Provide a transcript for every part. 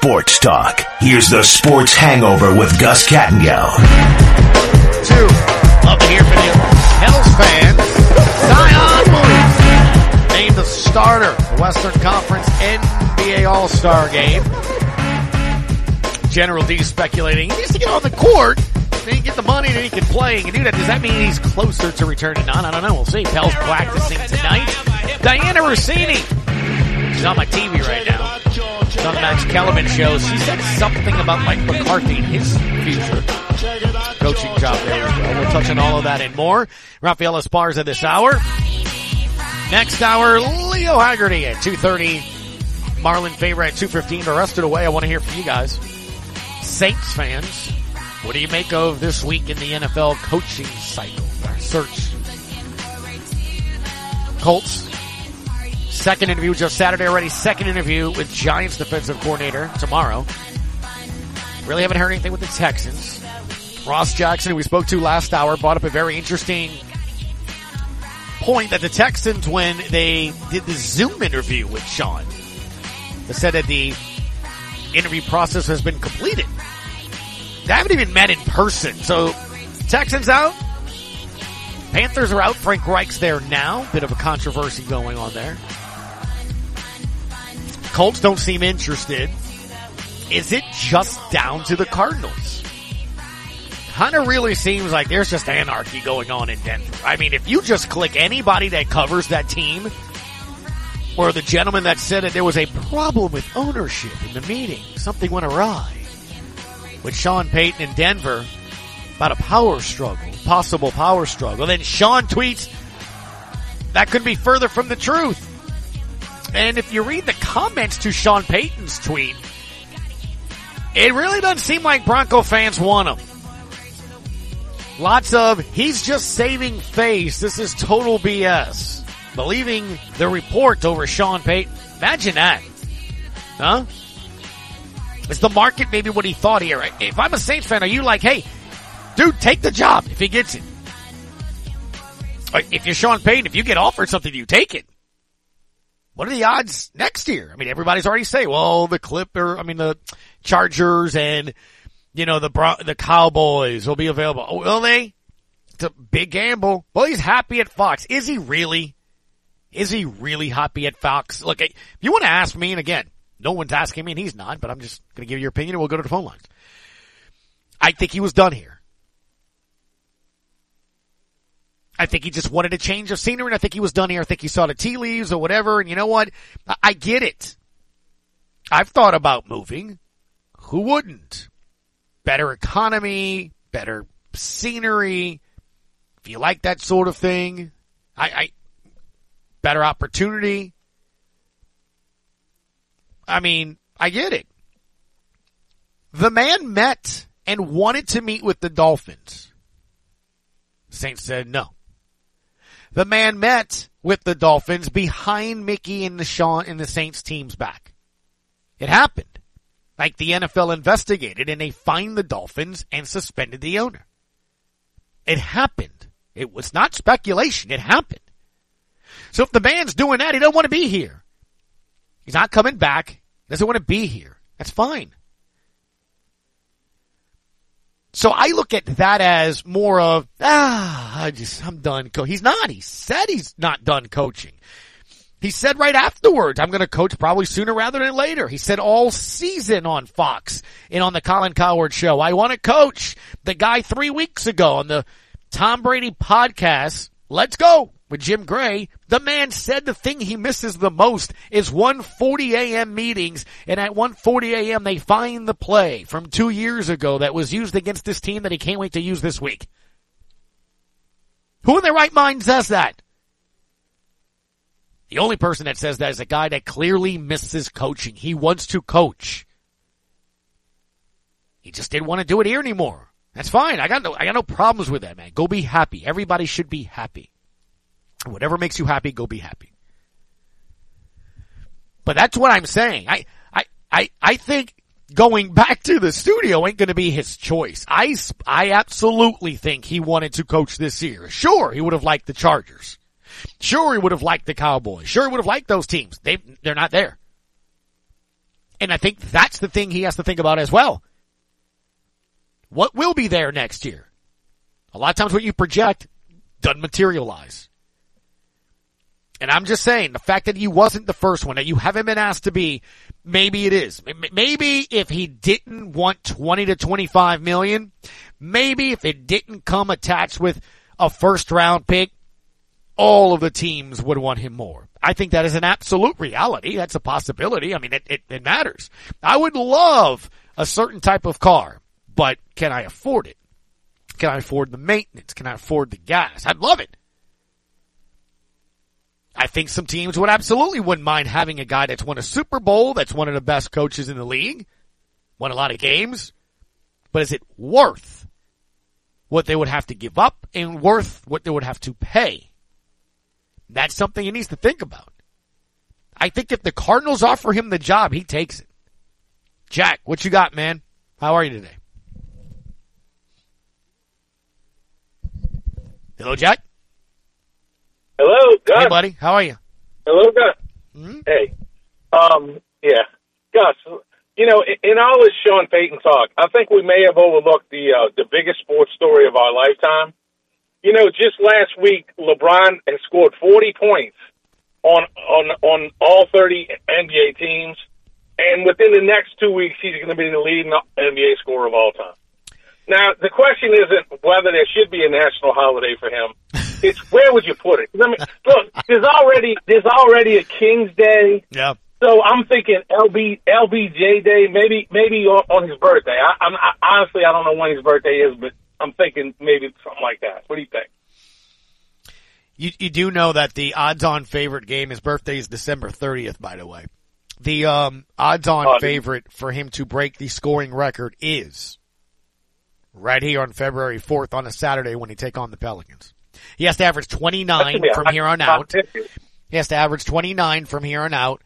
sports talk. Here's the Sports Hangover with Gus Kattengell. Two. To hear from you. Hells fan. Zion Williams. Named the starter. The Western Conference NBA All-Star game. General D speculating. He needs to get on the court. Then he get the money, then he can play. He can do that. Does that mean he's closer to returning on? I don't know. We'll see. Pell's practicing tonight. Dianna Russini. She's on my TV right now. She's on the Max Kellerman show. She said something about Mike McCarthy and his future coaching job there as well. We'll touch on all of that and more. Rafael Esparza this hour. Next hour, Leo Haggerty at 2.30. Marlon Faber at 2.15. The rest of the way, I want to hear from you guys. Saints fans, what do you make of this week in the NFL coaching cycle? Search. Colts. Second interview just Saturday already. Second interview with Giants defensive coordinator tomorrow. Really haven't heard anything with the Texans. Ross Jackson, who we spoke to last hour, brought up a very interesting point that the Texans, when they did the Zoom interview with Sean, they said that the interview process has been completed. They haven't even met in person. So Texans out. Panthers are out. Frank Reich's there now. Bit of a controversy going on there. Colts don't seem interested. Is it just down to the Cardinals? Kind of really seems like there's just anarchy going on in Denver. I mean, if you just click anybody that covers that team, or the gentleman that said that there was a problem with ownership in the meeting, something went awry with Sean Payton in Denver about a power struggle, possible power struggle. Then Sean tweets, that could be further from the truth. And if you read the comments to Sean Payton's tweet, it really doesn't seem like Bronco fans want him. Lots of, he's just saving face. This is total BS. Believing the report over Sean Payton. Imagine that. Huh? Is the market maybe what he thought here? If I'm a Saints fan, are you like, hey, dude, take the job if he gets it? If you're Sean Payton, if you get offered something, you take it. What are the odds next year? I mean, everybody's already saying, well, the Clipper, I mean, the Chargers and, you know, the the Cowboys will be available. Oh, will they? It's a big gamble. Well, he's happy at Fox. Is he really? Is he really happy at Fox? Look, if you want to ask me, and again, no one's asking me and he's not, but I'm just going to give you your opinion and we'll go to the phone lines. I think he was done here. I think he just wanted a change of scenery and I think he was done here. I think he saw the tea leaves or whatever. And you know what? I get it. I've thought about moving. Who wouldn't? Better economy, better scenery. If you like that sort of thing, I, I better opportunity. I mean, I get it. The man met and wanted to meet with the Dolphins. Saints said no. The man met with the Dolphins behind Mickey and the Sean and the Saints team's back. It happened. Like the NFL investigated and they fined the Dolphins and suspended the owner. It happened. It was not speculation. It happened. So if the man's doing that, he don't want to be here. He's not coming back. Doesn't want to be here. That's fine. So I look at that as more of, ah, I just, I'm done. Co-. He's not. He said he's not done coaching. He said right afterwards, I'm going to coach probably sooner rather than later. He said all season on Fox and on the Colin Cowherd show. I want to coach the guy three weeks ago on the Tom Brady podcast. Let's go with Jim Gray. The man said the thing he misses the most is 1:40 a.m. meetings, and at 1:40 a.m. they find the play from two years ago that was used against this team that he can't wait to use this week. Who in their right mind says that? The only person that says that is a guy that clearly misses coaching. He wants to coach. He just didn't want to do it here anymore. That's fine. I got no, I got no problems with that, man. Go be happy. Everybody should be happy. Whatever makes you happy, go be happy. But that's what I'm saying. I, I, I, I think going back to the studio ain't going to be his choice. I, I absolutely think he wanted to coach this year. Sure, he would have liked the Chargers. Sure, he would have liked the Cowboys. Sure, he would have liked those teams. They, they're not there. And I think that's the thing he has to think about as well. What will be there next year? A lot of times what you project doesn't materialize. And I'm just saying, the fact that he wasn't the first one, that you haven't been asked to be, maybe it is. Maybe if he didn't want 20 to 25 million, maybe if it didn't come attached with a first round pick, all of the teams would want him more. I think that is an absolute reality. That's a possibility. I mean, it, it, it matters. I would love a certain type of car, but can I afford it? Can I afford the maintenance? Can I afford the gas? I'd love it. I think some teams would absolutely wouldn't mind having a guy that's won a Super Bowl, that's one of the best coaches in the league, won a lot of games, but is it worth what they would have to give up and worth what they would have to pay? That's something he needs to think about. I think if the Cardinals offer him the job, he takes it. Jack, what you got, man? How are you today? Hello, Jack. Hello, Gus. Hey, buddy. How are you? Hello, Gus. Mm-hmm. Hey. Um, yeah. Gus, you know, in, in all this Sean Payton talk, I think we may have overlooked the uh, the biggest sports story of our lifetime. You know, just last week, LeBron has scored 40 points on on on all 30 NBA teams, and within the next two weeks, he's going to be the leading NBA scorer of all time. Now, the question isn't whether there should be a national holiday for him. It's where would you put it? I mean, look, there's already there's already a King's Day. Yeah. So I'm thinking LB LBJ Day, maybe maybe on, on his birthday. I, I'm I, honestly I don't know when his birthday is, but I'm thinking maybe something like that. What do you think? You you do know that the odds-on favorite game, his birthday is December 30th, by the way. The um, odds-on Oh, favorite for him to break the scoring record is right here on February 4th on a Saturday when he take on the Pelicans. He has to average 29 from here on out. He has to average 29 from here on out,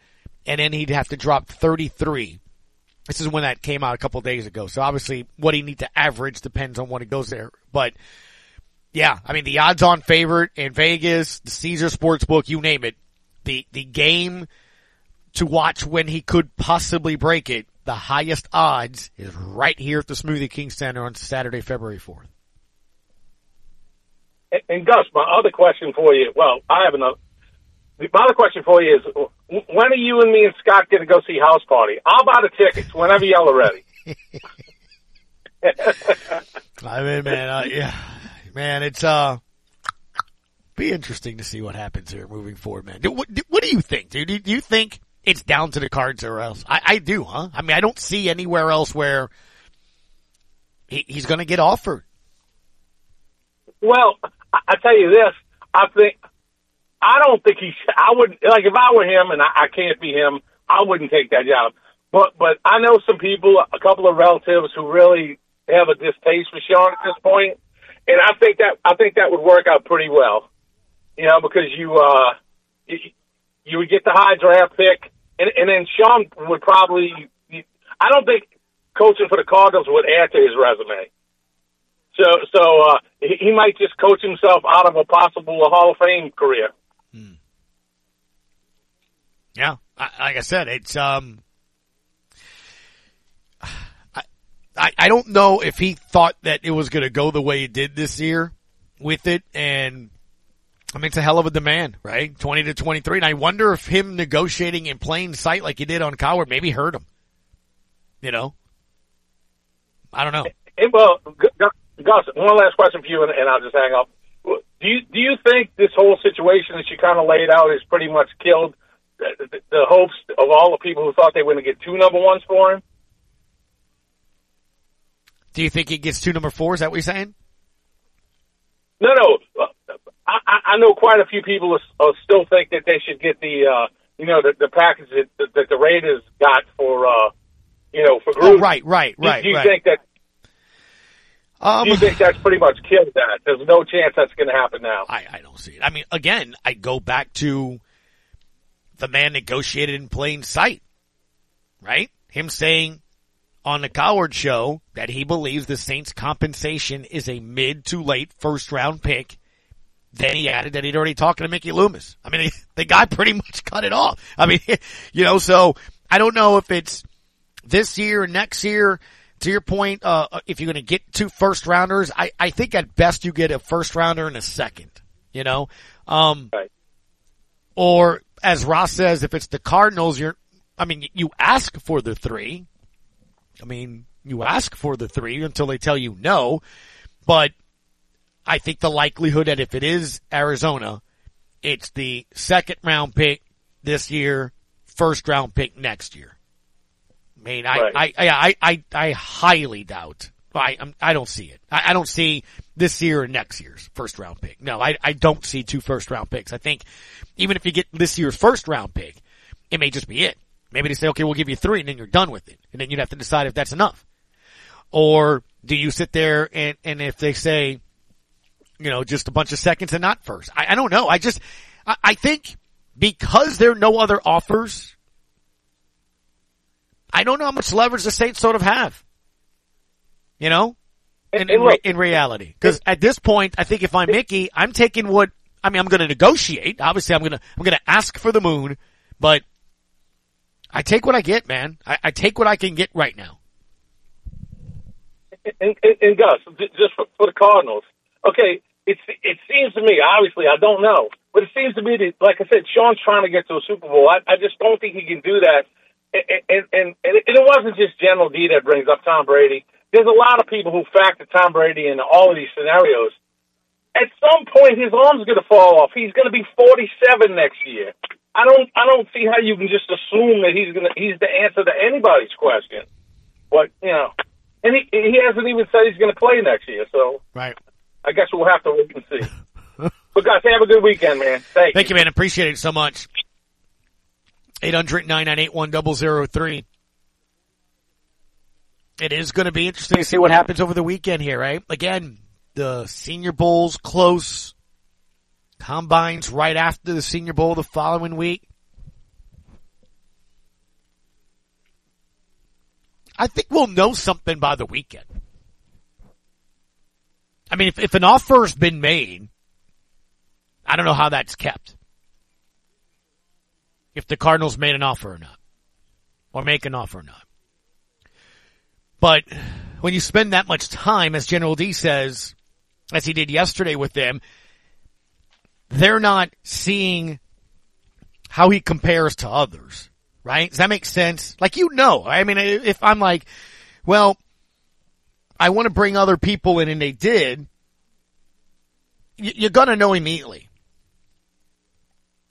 and then he'd have to drop 33. This is when that came out a couple days ago. So obviously what he need to average depends on when it goes there. But yeah, I mean the odds on favorite in Vegas, the Caesar Sportsbook, you name it. The, the game to watch when he could possibly break it, the highest odds is right here at the Smoothie King Center on Saturday, February 4th. And, and Gus, my other question for you. Well, I have another. My other question for you is: When are you and me and Scott going to go see House Party? I'll buy the tickets whenever y'all are ready. I mean, man, uh, yeah, man, it's uh, be interesting to see what happens here moving forward, man. What, do, what do you think, dude? Do, do you think it's down to the cards or else? I, I do, huh? I mean, I don't see anywhere else where he, he's going to get offered. Well, I, I tell you this: I think I don't think he. Should, I would like if I were him, and I, I can't be him. I wouldn't take that job. But but I know some people, a couple of relatives who really have a distaste for Sean at this point, and I think that I think that would work out pretty well. You know, because you uh you, you would get the high draft pick, and and then Sean would probably. I don't think coaching for the Cardinals would add to his resume. So, so uh, he, he might just coach himself out of a possible Hall of Fame career. Yeah, I, like I said, it's um, I, I I don't know if he thought that it was going to go the way it did this year with it, and I mean it's a hell of a demand, right? Twenty to twenty three, and I wonder if him negotiating in plain sight like he did on Cowherd maybe hurt him. You know, I don't know. And, well, Gus, one last question for you, and, and I'll just hang up. Do you do you think this whole situation that you kind of laid out is pretty much killed the, the, the hopes of all the people who thought they were going to get two number ones for him? Do you think he gets two number four? Is that what you're saying? No, no. I, I- know quite a few people are, are still think that they should get the uh, you know the, the package that, that the Raiders got for uh, you know for Oh, Gruden. right, right, Do- right, do you right. think that Um, you think that's pretty much killed that? There's no chance that's going to happen now. I, I don't see it. I mean, again, I go back to the man negotiated in plain sight, right? Him saying on the Cowherd show that he believes the Saints compensation is a mid to late first round pick. Then he added that he'd already talking to Mickey Loomis. I mean, the guy pretty much cut it off. I mean, you know, so I don't know if it's this year, next year, to your point, uh, if you're going to get two first rounders, I, I think at best you get a first rounder and a second, you know? Um, Right. or as Ross says, if it's the Cardinals, you're, I mean, you ask for the three. I mean, you ask for the three until they tell you no, but I think the likelihood that if it is Arizona, it's the second round pick this year, first round pick next year. I mean, I, Right. I, I, I, I, I highly doubt. I, I'm, I don't see it. I, I don't see this year or next year's first round pick. No, I, I don't see two first round picks. I think even if you get this year's first round pick, it may just be it. Maybe they say, okay, we'll give you three and then you're done with it. And then you'd have to decide if that's enough. Or do you sit there and, and if they say, you know, just a bunch of seconds and not first? I, I don't know. I just, I, I think because there are no other offers, I don't know how much leverage the Saints sort of have. You know? In, in, re- in reality. Cause at this point, I think if I'm Mickey, I'm taking what, I mean, I'm gonna negotiate. Obviously, I'm gonna, I'm gonna ask for the moon, but I take what I get, man. I, I take what I can get right now. and, and, and Gus, just for, for the Cardinals, okay, it it seems to me, obviously, I don't know, but it seems to me that, like I said, Sean's trying to get to a Super Bowl. I, I just don't think he can do that. And, and, and, it wasn't just General D that brings up Tom Brady. There's a lot of people who factor Tom Brady into all of these scenarios. At some point, his arm's going to fall off. He's going to be 47 next year. I don't, I don't see how you can just assume that he's going to, he's the answer to anybody's question. But you know, and he he hasn't even said he's going to play next year. So Right. I guess we'll have to wait and see. but guys, have a good weekend, man. Thank, Thank you, man. Appreciate it so much. 800-998-1003. It is going to be interesting to see what happens over the weekend here, right? Again, the Senior Bowl's close. Combines right after the Senior Bowl the following week. I think we'll know something by the weekend. I mean, if, if an offer's been made, I don't know how that's kept. If the Cardinals made an offer or not. Or make an offer or not. But when you spend that much time, as General D says, as he did yesterday with them, they're not seeing how he compares to others. Right? Does that make sense? Like you know, I mean, if I'm like, well, I want to bring other people in and they did, you're gonna know immediately.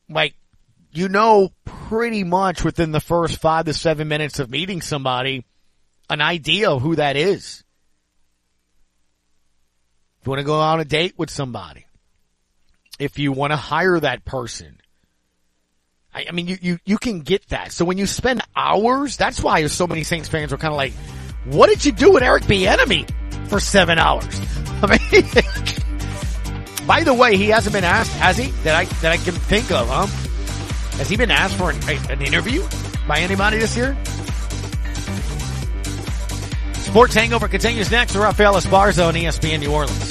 Like, you know pretty much within the first five to seven minutes of meeting somebody an idea of who that is. If you want to go on a date with somebody, if you want to hire that person, I, I mean, you, you, you can get that. So when you spend hours, that's why so many Saints fans are kind of like, what did you do with Eric Bieniemy for seven hours? I mean, by the way, he hasn't been asked, has he? That I, that I can think of, huh? Has he been asked for an, an interview by anybody this year? Sports Hangover continues next. Rafael Esparza on ESPN New Orleans.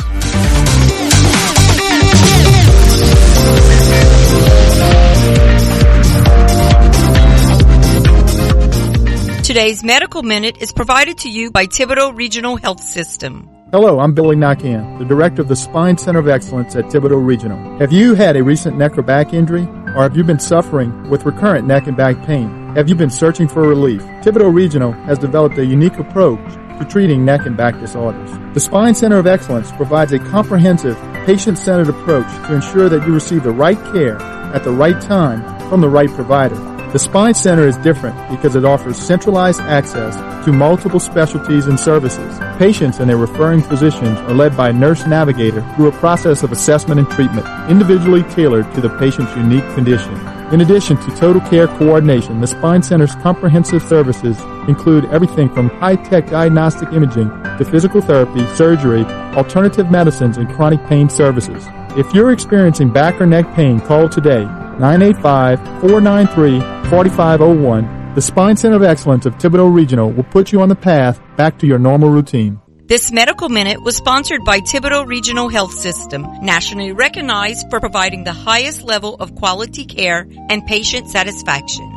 Today's Medical Minute is provided to you by Thibodaux Regional Health System. Hello, I'm Billy Nakian, the director of the Spine Center of Excellence at Thibodaux Regional. Have you had a recent neck or back injury? Or have you been suffering with recurrent neck and back pain? Have you been searching for relief? Thibodaux Regional has developed a unique approach to treating neck and back disorders. The Spine Center of Excellence provides a comprehensive, patient-centered approach to ensure that you receive the right care at the right time from the right provider. The Spine Center is different because it offers centralized access to multiple specialties and services. Patients and their referring physicians are led by a nurse navigator through a process of assessment and treatment, individually tailored to the patient's unique condition. In addition to total care coordination, the Spine Center's comprehensive services include everything from high-tech diagnostic imaging to physical therapy, surgery, alternative medicines, and chronic pain services. If you're experiencing back or neck pain, call today 985-493-4501. The Spine Center of Excellence of Thibodaux Regional will put you on the path back to your normal routine. This Medical Minute was sponsored by Thibodaux Regional Health System, nationally recognized for providing the highest level of quality care and patient satisfaction.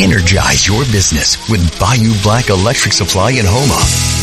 Energize your business with Bayou Black Electric Supply in Houma.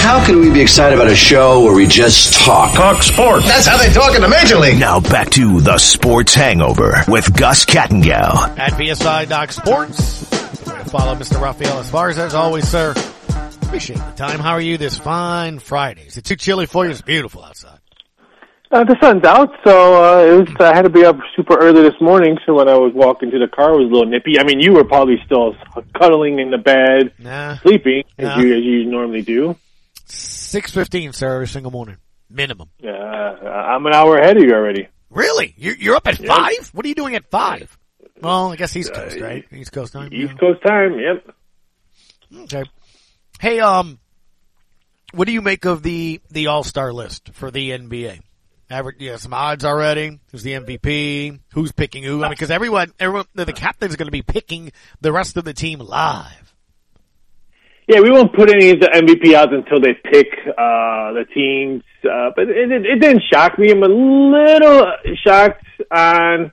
How can we be excited about a show where we just talk? Talk sports. That's how they talk in the Major League. Now back to the Sports Hangover with Gus Kattengell. At PSI Doc Sports. Follow Mr. Rafael Esparza as always, sir. Appreciate the time. How are you this fine Friday? Is it too chilly for you? It's beautiful outside. Uh, the sun's out, so uh, it was. I had to be up super early this morning. So when I was walking to the car, it was a little nippy. I mean, you were probably still cuddling in the bed, Nah. sleeping as you as you normally do. Six fifteen, sir, every single morning, minimum. Uh, I'm an hour ahead of you already. Really? You're, you're up at Yeah. five? What are you doing at five? Well, I guess East Coast, right? East Coast time. East Coast time. Yep. Okay. Hey, um, what do you make of the the All Star list for the NBA? Average, yeah, some odds already. Who's the MVP? Who's picking who? I mean, because everyone, everyone, the the captain's going to be picking the rest of the team live. Yeah, we won't put any of the MVP odds until they pick uh, the teams. Uh, but it, it, it didn't shock me. I'm a little shocked on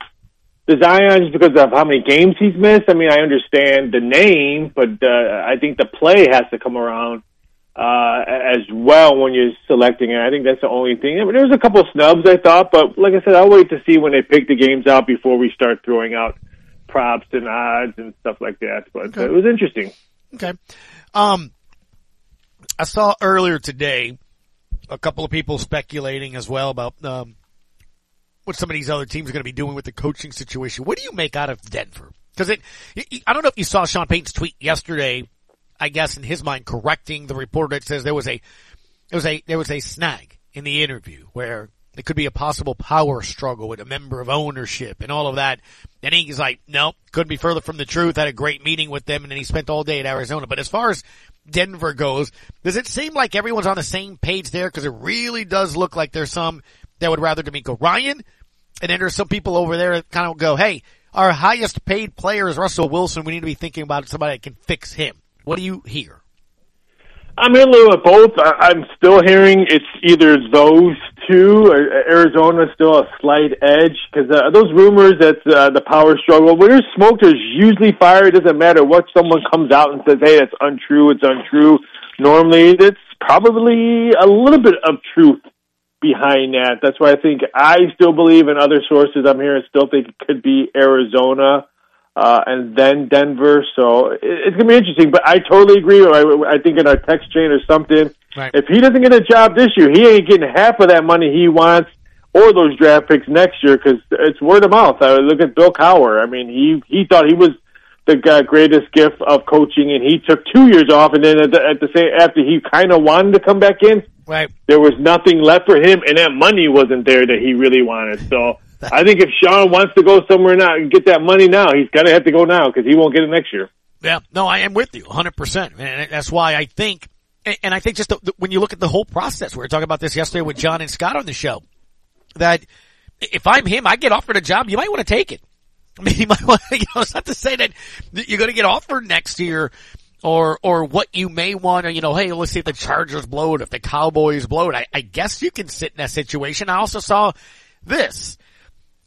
the Zion just because of how many games he's missed. I mean, I understand the name, but uh, I think the play has to come around uh, as well when you're selecting it. I think that's the only thing. I mean, there was a couple of snubs I thought, but like I said, I'll wait to see when they pick the games out before we start throwing out props and odds and stuff like that. But uh, it was interesting. Okay. Um, I saw earlier today a couple of people speculating as well about um, what some of these other teams are going to be doing with the coaching situation. What do you make out of Denver? Because it, I don't know if you saw Sean Payton's tweet yesterday. I guess in his mind, correcting the reporter that says there was a there was a there was a snag in the interview where there could be a possible power struggle with a member of ownership and all of that. And he's like, no, couldn't be further from the truth. Had a great meeting with them and then he spent all day at Arizona. But as far as Denver goes, does it seem like everyone's on the same page there? Cause it really does look like there's some that would rather DeMeco Ryan. And then there's some people over there that kind of go, hey, our highest paid player is Russell Wilson. We need to be thinking about somebody that can fix him. What do you hear? I'm in a little of both. I, I'm still hearing it's either those two. Or Arizona's still a slight edge because uh, those rumors that uh, the power struggle. When there's smoke, there's usually fire. It doesn't matter what someone comes out and says. Hey, that's untrue. It's untrue. Normally, it's probably a little bit of truth behind that. That's why I think I still believe in other sources. I'm hearing still think it could be Arizona uh, and then Denver. So it, it's going to be interesting. But I totally agree. I, I think in our text chain or something, Right. if he doesn't get a job this year, he ain't getting half of that money he wants or those draft picks next year because it's word of mouth. I look at Bill Cowher. I mean, he he thought he was the uh, greatest gift of coaching, and he took two years off, and then at the, at the same after he kind of wanted to come back in, Right. there was nothing left for him, and that money wasn't there that he really wanted. So I think if Sean wants to go somewhere now and get that money now, he's gonna have to go now because he won't get it next year. Yeah, no, I am with you 100%. And that's why I think, and- I think just the, when you look at the whole process, we were talking about this yesterday with John and Scott on the show, that if I'm him, I get offered a job, you might want to take it. I mean, you might want to, you know, it's not to say that you're going to get offered next year or or what you may want to, you know, hey, let's see if the Chargers blow it, if the Cowboys blow it. I, I guess you can sit in that situation. I also saw this.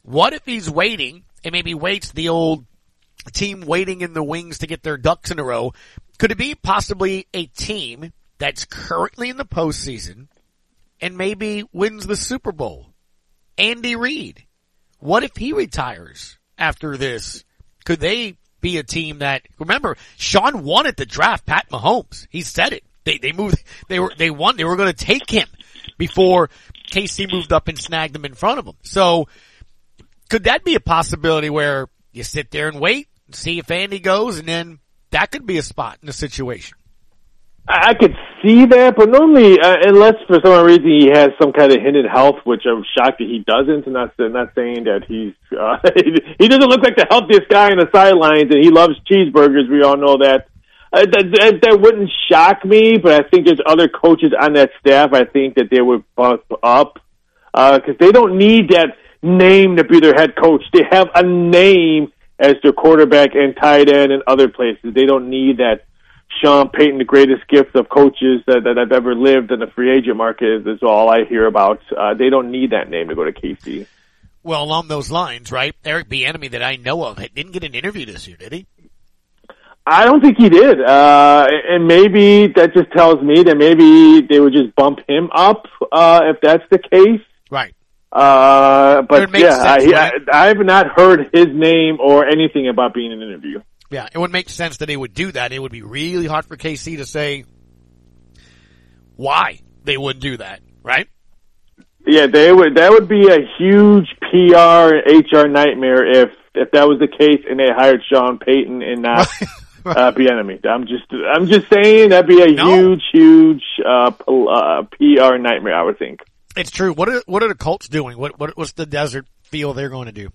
What if he's waiting and maybe waits the old team waiting in the wings to get their ducks in a row? Could it be possibly a team that's currently in the postseason and maybe wins the Super Bowl? Andy Reid. What if he retires after this? Could they be a team that remember Sean wanted to draft Pat Mahomes. He said it. They they moved they were they won they were going to take him before KC moved up and snagged him in front of him. So could that be a possibility where you sit there and wait and see if Andy goes and then that could be a spot in the situation? I could see that, but normally, uh, unless for some reason he has some kind of hidden health, which I'm shocked that he doesn't. I'm not, not saying that he's uh, he doesn't look like the healthiest guy in the sidelines, and he loves cheeseburgers. We all know that. Uh, that, that. That wouldn't shock me, but I think there's other coaches on that staff. I think that they would bump up because uh, they don't need that name to be their head coach. They have a name as their quarterback and tight end and other places. They don't need that Sean Payton, the greatest gift of coaches that, that I've ever lived in the free agent market, is, is all I hear about. Uh, they don't need that name to go to KC. Well, along those lines, right? Eric Bieniemy, that I know of, didn't get an interview this year, did he? I don't think he did, uh, and maybe that just tells me that maybe they would just bump him up uh, if that's the case. Uh, but yeah, sense, I, right? I, I have not heard his name or anything about being in an interview. Yeah, it would make sense that they would do that. It would be really hard for KC to say why they would do that, right? Yeah, they would. That would be a huge PR and HR nightmare if if that was the case and they hired Sean Payton and not uh, Bieniemy. I'm just I'm just saying that'd be a no. huge, huge uh, uh, PR nightmare. I would think. It's true. What are what are the Colts doing? What what what's the desert feel they're going to do?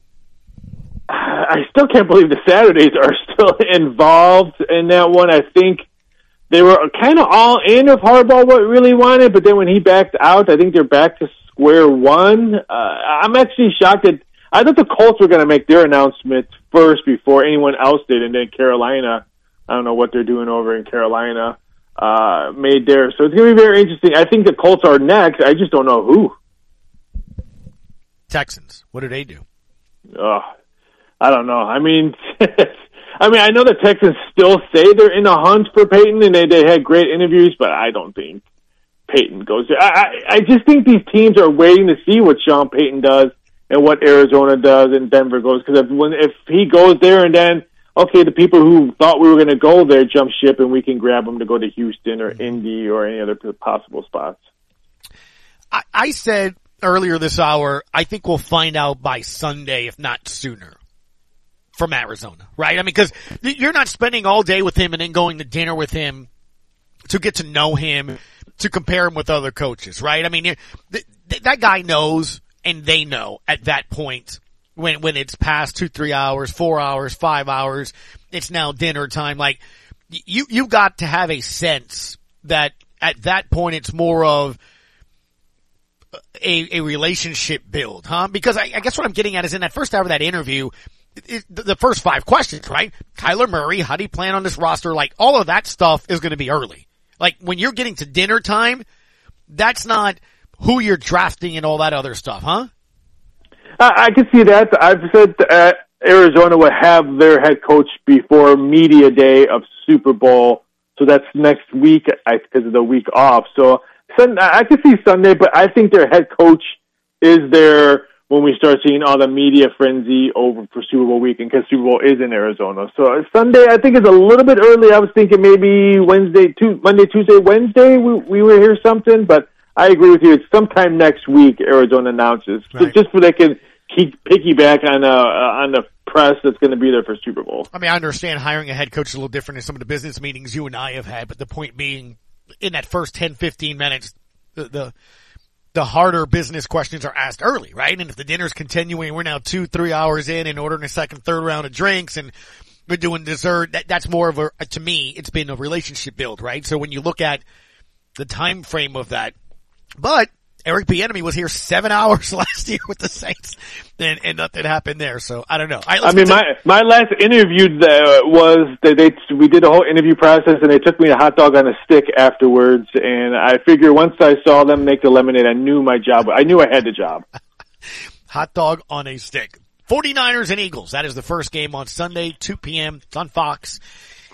I still can't believe the Saturdays are still involved in that one. I think they were kind of all in if Harbaugh what really wanted, but then when he backed out, I think they're back to square one. Uh, I'm actually shocked that I thought the Colts were going to make their announcement first before anyone else did, and then Carolina. I don't know what they're doing over in Carolina. Uh, made there, so it's going to be very interesting. I think the Colts are next. I just don't know who. Texans. What do they do? Oh, I don't know. I mean, I mean, I know the Texans still say they're in a hunt for Payton, and they they had great interviews, but I don't think Payton goes there. I I, I just think these teams are waiting to see what Sean Payton does and what Arizona does and Denver goes because if when if he goes there and then okay, the people who thought we were going to go there jump ship and we can grab them to go to Houston or mm-hmm. Indy or any other possible spots. I, I said earlier this hour, I think we'll find out by Sunday, if not sooner from Arizona, right? I mean, cause you're not spending all day with him and then going to dinner with him to get to know him, to compare him with other coaches, right? I mean, th- th- that guy knows and they know at that point when, when it's past two, three hours, four hours, five hours, it's now dinner time. Like you, you got to have a sense that at that point it's more of, a, a relationship build, huh? Because I, I guess what I'm getting at is in that first hour of that interview, it, the first five questions, right? Kyler Murray, how do you plan on this roster? Like all of that stuff is going to be early. Like when you're getting to dinner time, that's not who you're drafting and all that other stuff, huh? I, I can see that. I've said uh, Arizona would have their head coach before media day of Super Bowl, so that's next week because of the week off. So I can see Sunday, but I think their head coach is there when we start seeing all the media frenzy over for Super Bowl weekend because Super Bowl is in Arizona. So uh, Sunday, I think is a little bit early. I was thinking maybe Wednesday, two, Monday, Tuesday, Wednesday, we, we will hear something. But I agree with you. It's sometime next week. Arizona announces right. just so they can keep piggyback on uh, uh on the press that's going to be there for Super Bowl. I mean, I understand hiring a head coach is a little different in some of the business meetings you and I have had, but the point being, in that first 10, 15 minutes, the, the the harder business questions are asked early, right? And if the dinner's continuing, we're now two, three hours in and ordering a second, third round of drinks and we're doing dessert. That, that's more of a, to me, it's been a relationship build, right? So when you look at the time frame of that, but Eric Bieniemy was here seven hours last year with the Saints, and, and nothing happened there. So I don't know. I mean, my my last interview was that they we did a whole interview process, and they took me a hot dog on a stick afterwards. And I figure once I saw them make the lemonade, I knew my job. I knew I had the job. hot dog on a stick. 49ers and Eagles. That is the first game on Sunday, 2 p.m. It's on Fox.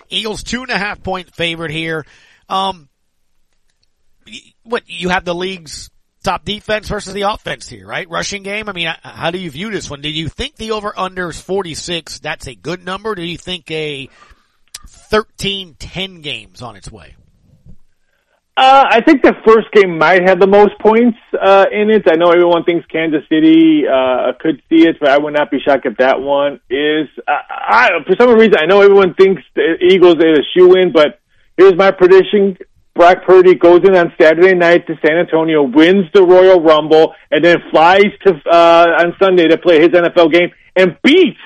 Eagles two and a half point favorite here. Um, what you have the league's top defense versus the offense here, right? Rushing game. I mean, how do you view this one? Do you think the over under is 46? That's a good number. Do you think a 13-10 games on its way? Uh, I think the first game might have the most points uh, in it. I know everyone thinks Kansas City uh, could see it, but I would not be shocked if that one is. Uh, I, for some reason, I know everyone thinks the Eagles is a shoe in, but here's my prediction: Brock Purdy goes in on Saturday night to San Antonio, wins the Royal Rumble, and then flies to uh, on Sunday to play his NFL game and beats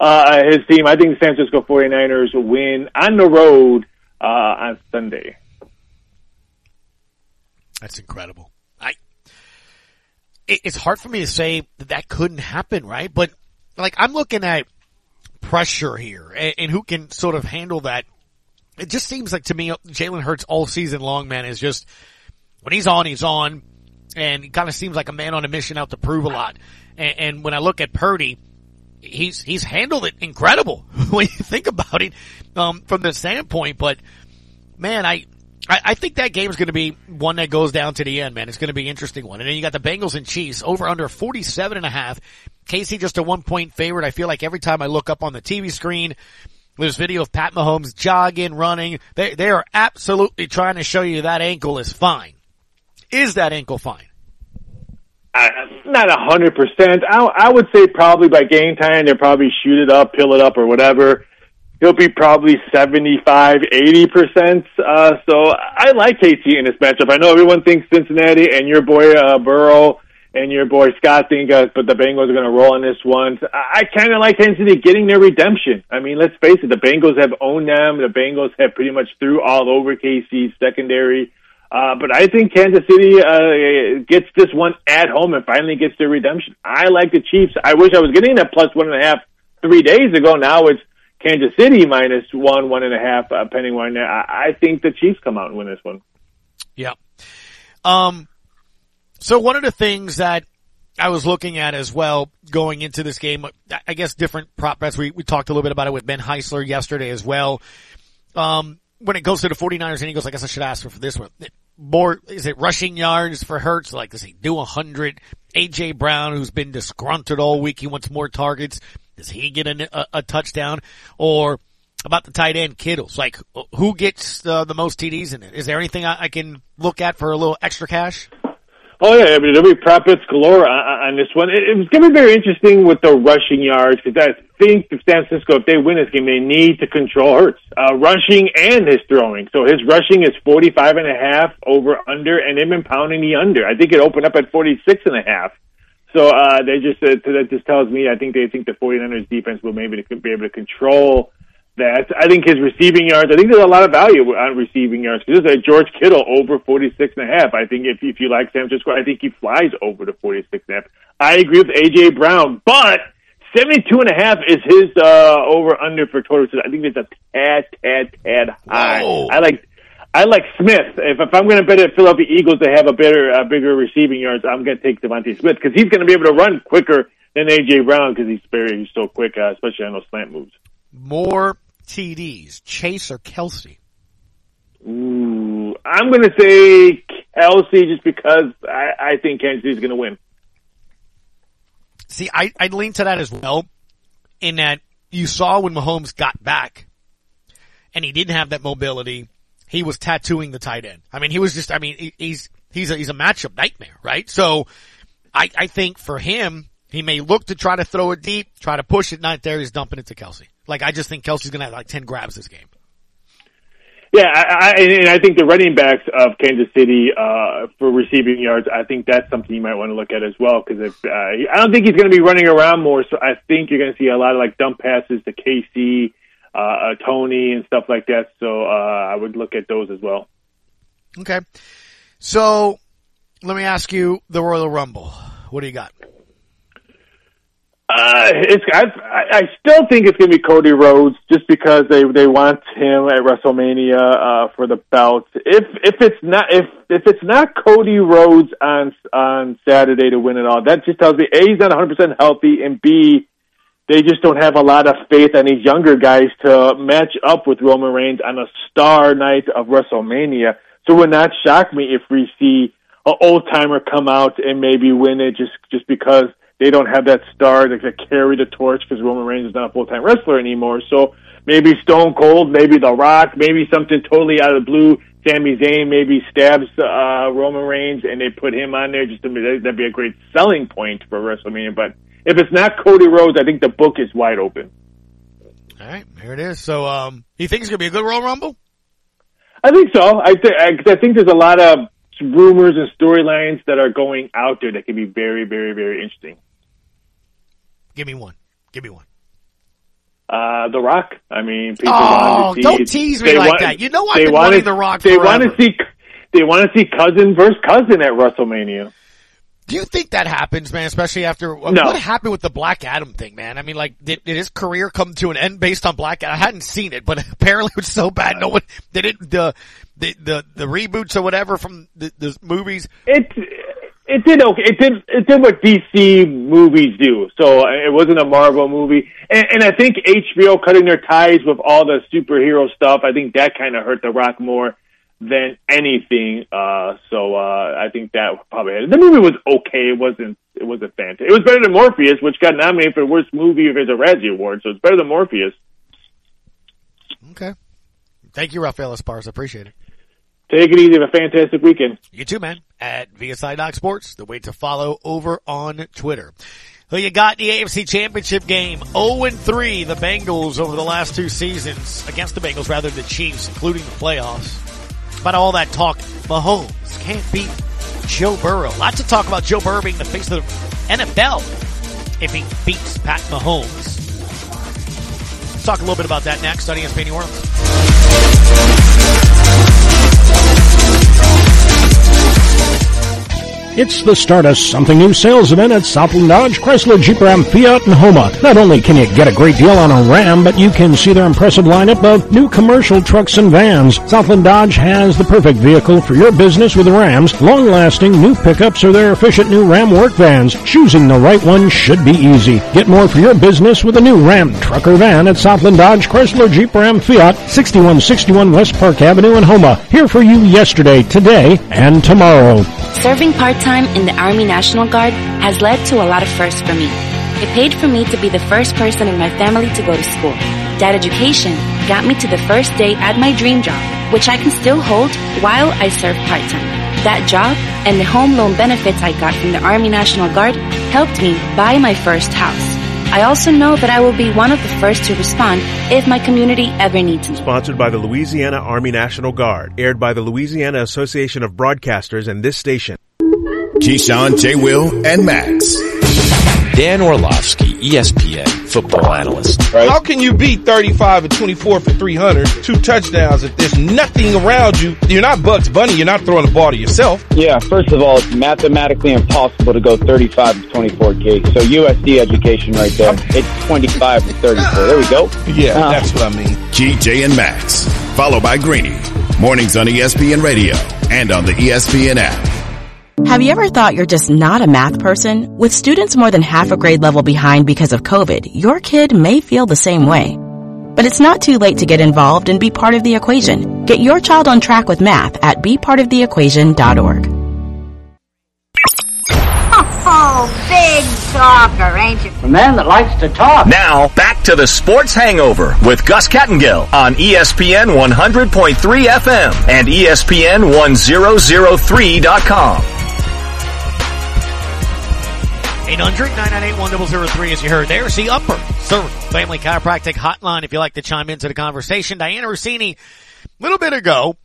uh, his team. I think the San Francisco 49ers win on the road uh, on Sunday. That's incredible. I it's hard for me to say that that couldn't happen, right? But like I'm looking at pressure here and, and who can sort of handle that it just seems like to me Jalen Hurts all season long, man, is just when he's on, he's on, and he kind of seems like a man on a mission out to prove a lot. And, and when I look at Purdy, he's he's handled it incredible when you think about it um, from the standpoint. But man, I. I, think that game is going to be one that goes down to the end, man. It's going to be an interesting one. And then you got the Bengals and Chiefs over under 47 and a half. KC just a one point favorite. I feel like every time I look up on the TV screen, there's video of Pat Mahomes jogging, running. They, they are absolutely trying to show you that ankle is fine. Is that ankle fine? Uh, not a hundred percent. I I would say probably by game time they'll probably shoot it up, pill it up, or whatever. He'll be probably 75, 80 percent. Uh, so I like KT in this matchup. I know everyone thinks Cincinnati and your boy uh, Burrow and your boy Scott think, uh, but the Bengals are going to roll on this one. I, I kind of like Kansas City getting their redemption. I mean, let's face it, the Bengals have owned them. The Bengals have pretty much threw all over KC's secondary. Uh, but I think Kansas City uh, gets this one at home and finally gets their redemption. I like the Chiefs. I wish I was getting that plus one and a half three days ago. Now it's Kansas City minus one, one and a half, uh, pending one. I, I think the Chiefs come out and win this one. Yeah. Um, so one of the things that I was looking at as well going into this game, I guess different prop bets. We, we talked a little bit about it with Ben Heisler yesterday as well. Um, when it goes to the 49ers and Eagles, I guess I should ask for this one. More, is it rushing yards for Hurts? Like, does he do a hundred? AJ Brown, who's been disgruntled all week, he wants more targets. Does he get a, a, a touchdown? Or about the tight end Kittles? Like, who gets the most TDs in it? Is there anything I, I can look at for a little extra cash? Oh yeah, I mean there'll be prop bets galore on, on this one. It, it was going to be very interesting with the rushing yards because I think if San Francisco, if they win this game, they need to control Hurts, uh, rushing and his throwing. So his rushing is forty five and a half over under, and they've been pounding the under. I think it opened up at forty six and a half. So uh, they just uh, that just tells me I think they think the 49ers defense will maybe be able to control that. I think his receiving yards, I think there's a lot of value on receiving yards. Because there's a George Kittle over 46 and a half. I think if, if you like San Francisco, I think he flies over to 46 and a half. I agree with AJ Brown, but 72 and a half is his, uh, over under for total. I think it's a tad, tad, tad high. Whoa. I like, I like Smith. If, if I'm going to bet at Philadelphia Eagles to have a better, uh, bigger receiving yards, I'm going to take DeVonta Smith because he's going to be able to run quicker than AJ Brown because he's very, he's so quick, uh, especially on those slant moves. More TDs, Chase or Kelce? Ooh, I'm going to say Kelce just because I, I think Kansas City's going to win. See, I, I'd lean to that as well in that you saw when Mahomes got back and he didn't have that mobility, he was tattooing the tight end. I mean, he was just, I mean, he's, he's a, he's a matchup nightmare, right? So I, I think for him, he may look to try to throw it deep, try to push it not there, he's dumping it to Kelce. Like I just think Kelce's going to have like ten grabs this game. Yeah, I, I, and I think the running backs of Kansas City uh, for receiving yards, I think that's something you might want to look at as well. Because if uh, I don't think he's going to be running around more, so I think you're going to see a lot of like dump passes to KC, uh, uh, Toney, and stuff like that. So uh, I would look at those as well. Okay, so Let me ask you the Royal Rumble. What do you got? Uh, it's I, I still think it's gonna be Cody Rhodes just because they they want him at WrestleMania uh, for the belt. If if it's not if if it's not Cody Rhodes on on Saturday to win it all, that just tells me a he's not 100 percent healthy, and b they just don't have a lot of faith on these younger guys to match up with Roman Reigns on a star night of WrestleMania. So it would not shock me if we see an old timer come out and maybe win it just just because they don't have that star to, to carry the torch because Roman Reigns is not a full time wrestler anymore. So maybe Stone Cold, maybe The Rock, maybe something totally out of the blue. Sami Zayn maybe stabs uh, Roman Reigns and they put him on there just to that'd be a great selling point for WrestleMania. But if it's not Cody Rhodes, I think the book is wide open. All right, here it is. So, um, you think it's gonna be a good Royal Rumble? I think so. I think I, I think there's a lot of rumors and storylines that are going out there that can be very, very, very interesting. Give me one. Give me one. Uh, The Rock. I mean, people Oh, to see, don't tease me like want- that. You know I've they been wanna- wanting The Rock They want to see. They want to see cousin versus cousin at WrestleMania. Do you think that happens, man? Especially after what No. what happened with the Black Adam thing, man? I mean, like, did, did his career come to an end based on Black Adam? I hadn't seen it, but apparently it was so bad. No one did it. The the the, the reboots or whatever from the, the movies. It it did okay. It did it did what DC movies do. So uh, it wasn't a Marvel movie, and, and I think HBO cutting their ties with all the superhero stuff. I think that kind of hurt The Rock more than anything. Uh, so uh, I think that probably had the movie was okay. It wasn't it wasn't fantastic. It was better than Morbius, which got nominated for worst movie of his Razzie Award. So it's better than Morbius. Okay. Thank you, Rafael Esparza. Appreciate it. Take it easy. Have a fantastic weekend. You too, man. At VSI Doc Sports, the way to follow over on Twitter. Who you got in the AFC Championship game? 0-3, the Bengals over the last two seasons against the Bengals rather than the Chiefs, including the playoffs. About all that talk, Mahomes can't beat Joe Burrow. Lots to talk about Joe Burrow being the face of the NFL if he beats Pat Mahomes. Let's talk a little bit about that next on ESPN New Orleans. It's the start of something new sales event at Southland Dodge, Chrysler, Jeep Ram, Fiat, and Houma. Not only can you get a great deal on a Ram, but you can see their impressive lineup of new commercial trucks and vans. Southland Dodge has the perfect vehicle for your business with the Rams, long-lasting new pickups or their efficient new Ram work vans. Choosing the right one should be easy. Get more for your business with a new Ram truck or van at Southland Dodge, Chrysler, Jeep Ram, Fiat, 6161 West Park Avenue in Houma. Here for you yesterday, today, and tomorrow. Serving part-time in the Army National Guard has led to a lot of firsts for me. It paid for me to be the first person in my family to go to school. That education got me to the first day at my dream job, which I can still hold while I serve part-time. That job and the home loan benefits I got from the Army National Guard helped me buy my first house. I also know that I will be one of the first to respond if my community ever needs me. Sponsored by the Louisiana Army National Guard. Aired by the Louisiana Association of Broadcasters and this station. Keyshawn, J. Will, and Max. Dan Orlovsky, ESPN football analyst. How can you be 35 and 24 for 300, two touchdowns if there's nothing around you? You're not Bugs Bunny. You're not throwing the ball to yourself. Yeah, first of all, it's mathematically impossible to go 35 to 24 gigs. So USD education right there. It's 25 to 34. There we go. Yeah, Uh, that's what I mean. Key, J, and Max. Followed by Greeny. Mornings on ESPN Radio and on the ESPN app. Have you ever thought you're just not a math person? With students more than half a grade level behind because of COVID, your kid may feel the same way. But it's not too late to get involved and be part of the equation. Get your child on track with math at bepartoftheequation.org. Oh, big talker, ain't you? A man that likes to talk. Now, back to the Sports Hangover with Gus Kattengell on ESPN 100.3 FM and ESPN 1003.com. 800-998-1003 as you heard there. See Upper Cervical Family Chiropractic Hotline if you like to chime into the conversation. Dianna Russini, a little bit ago,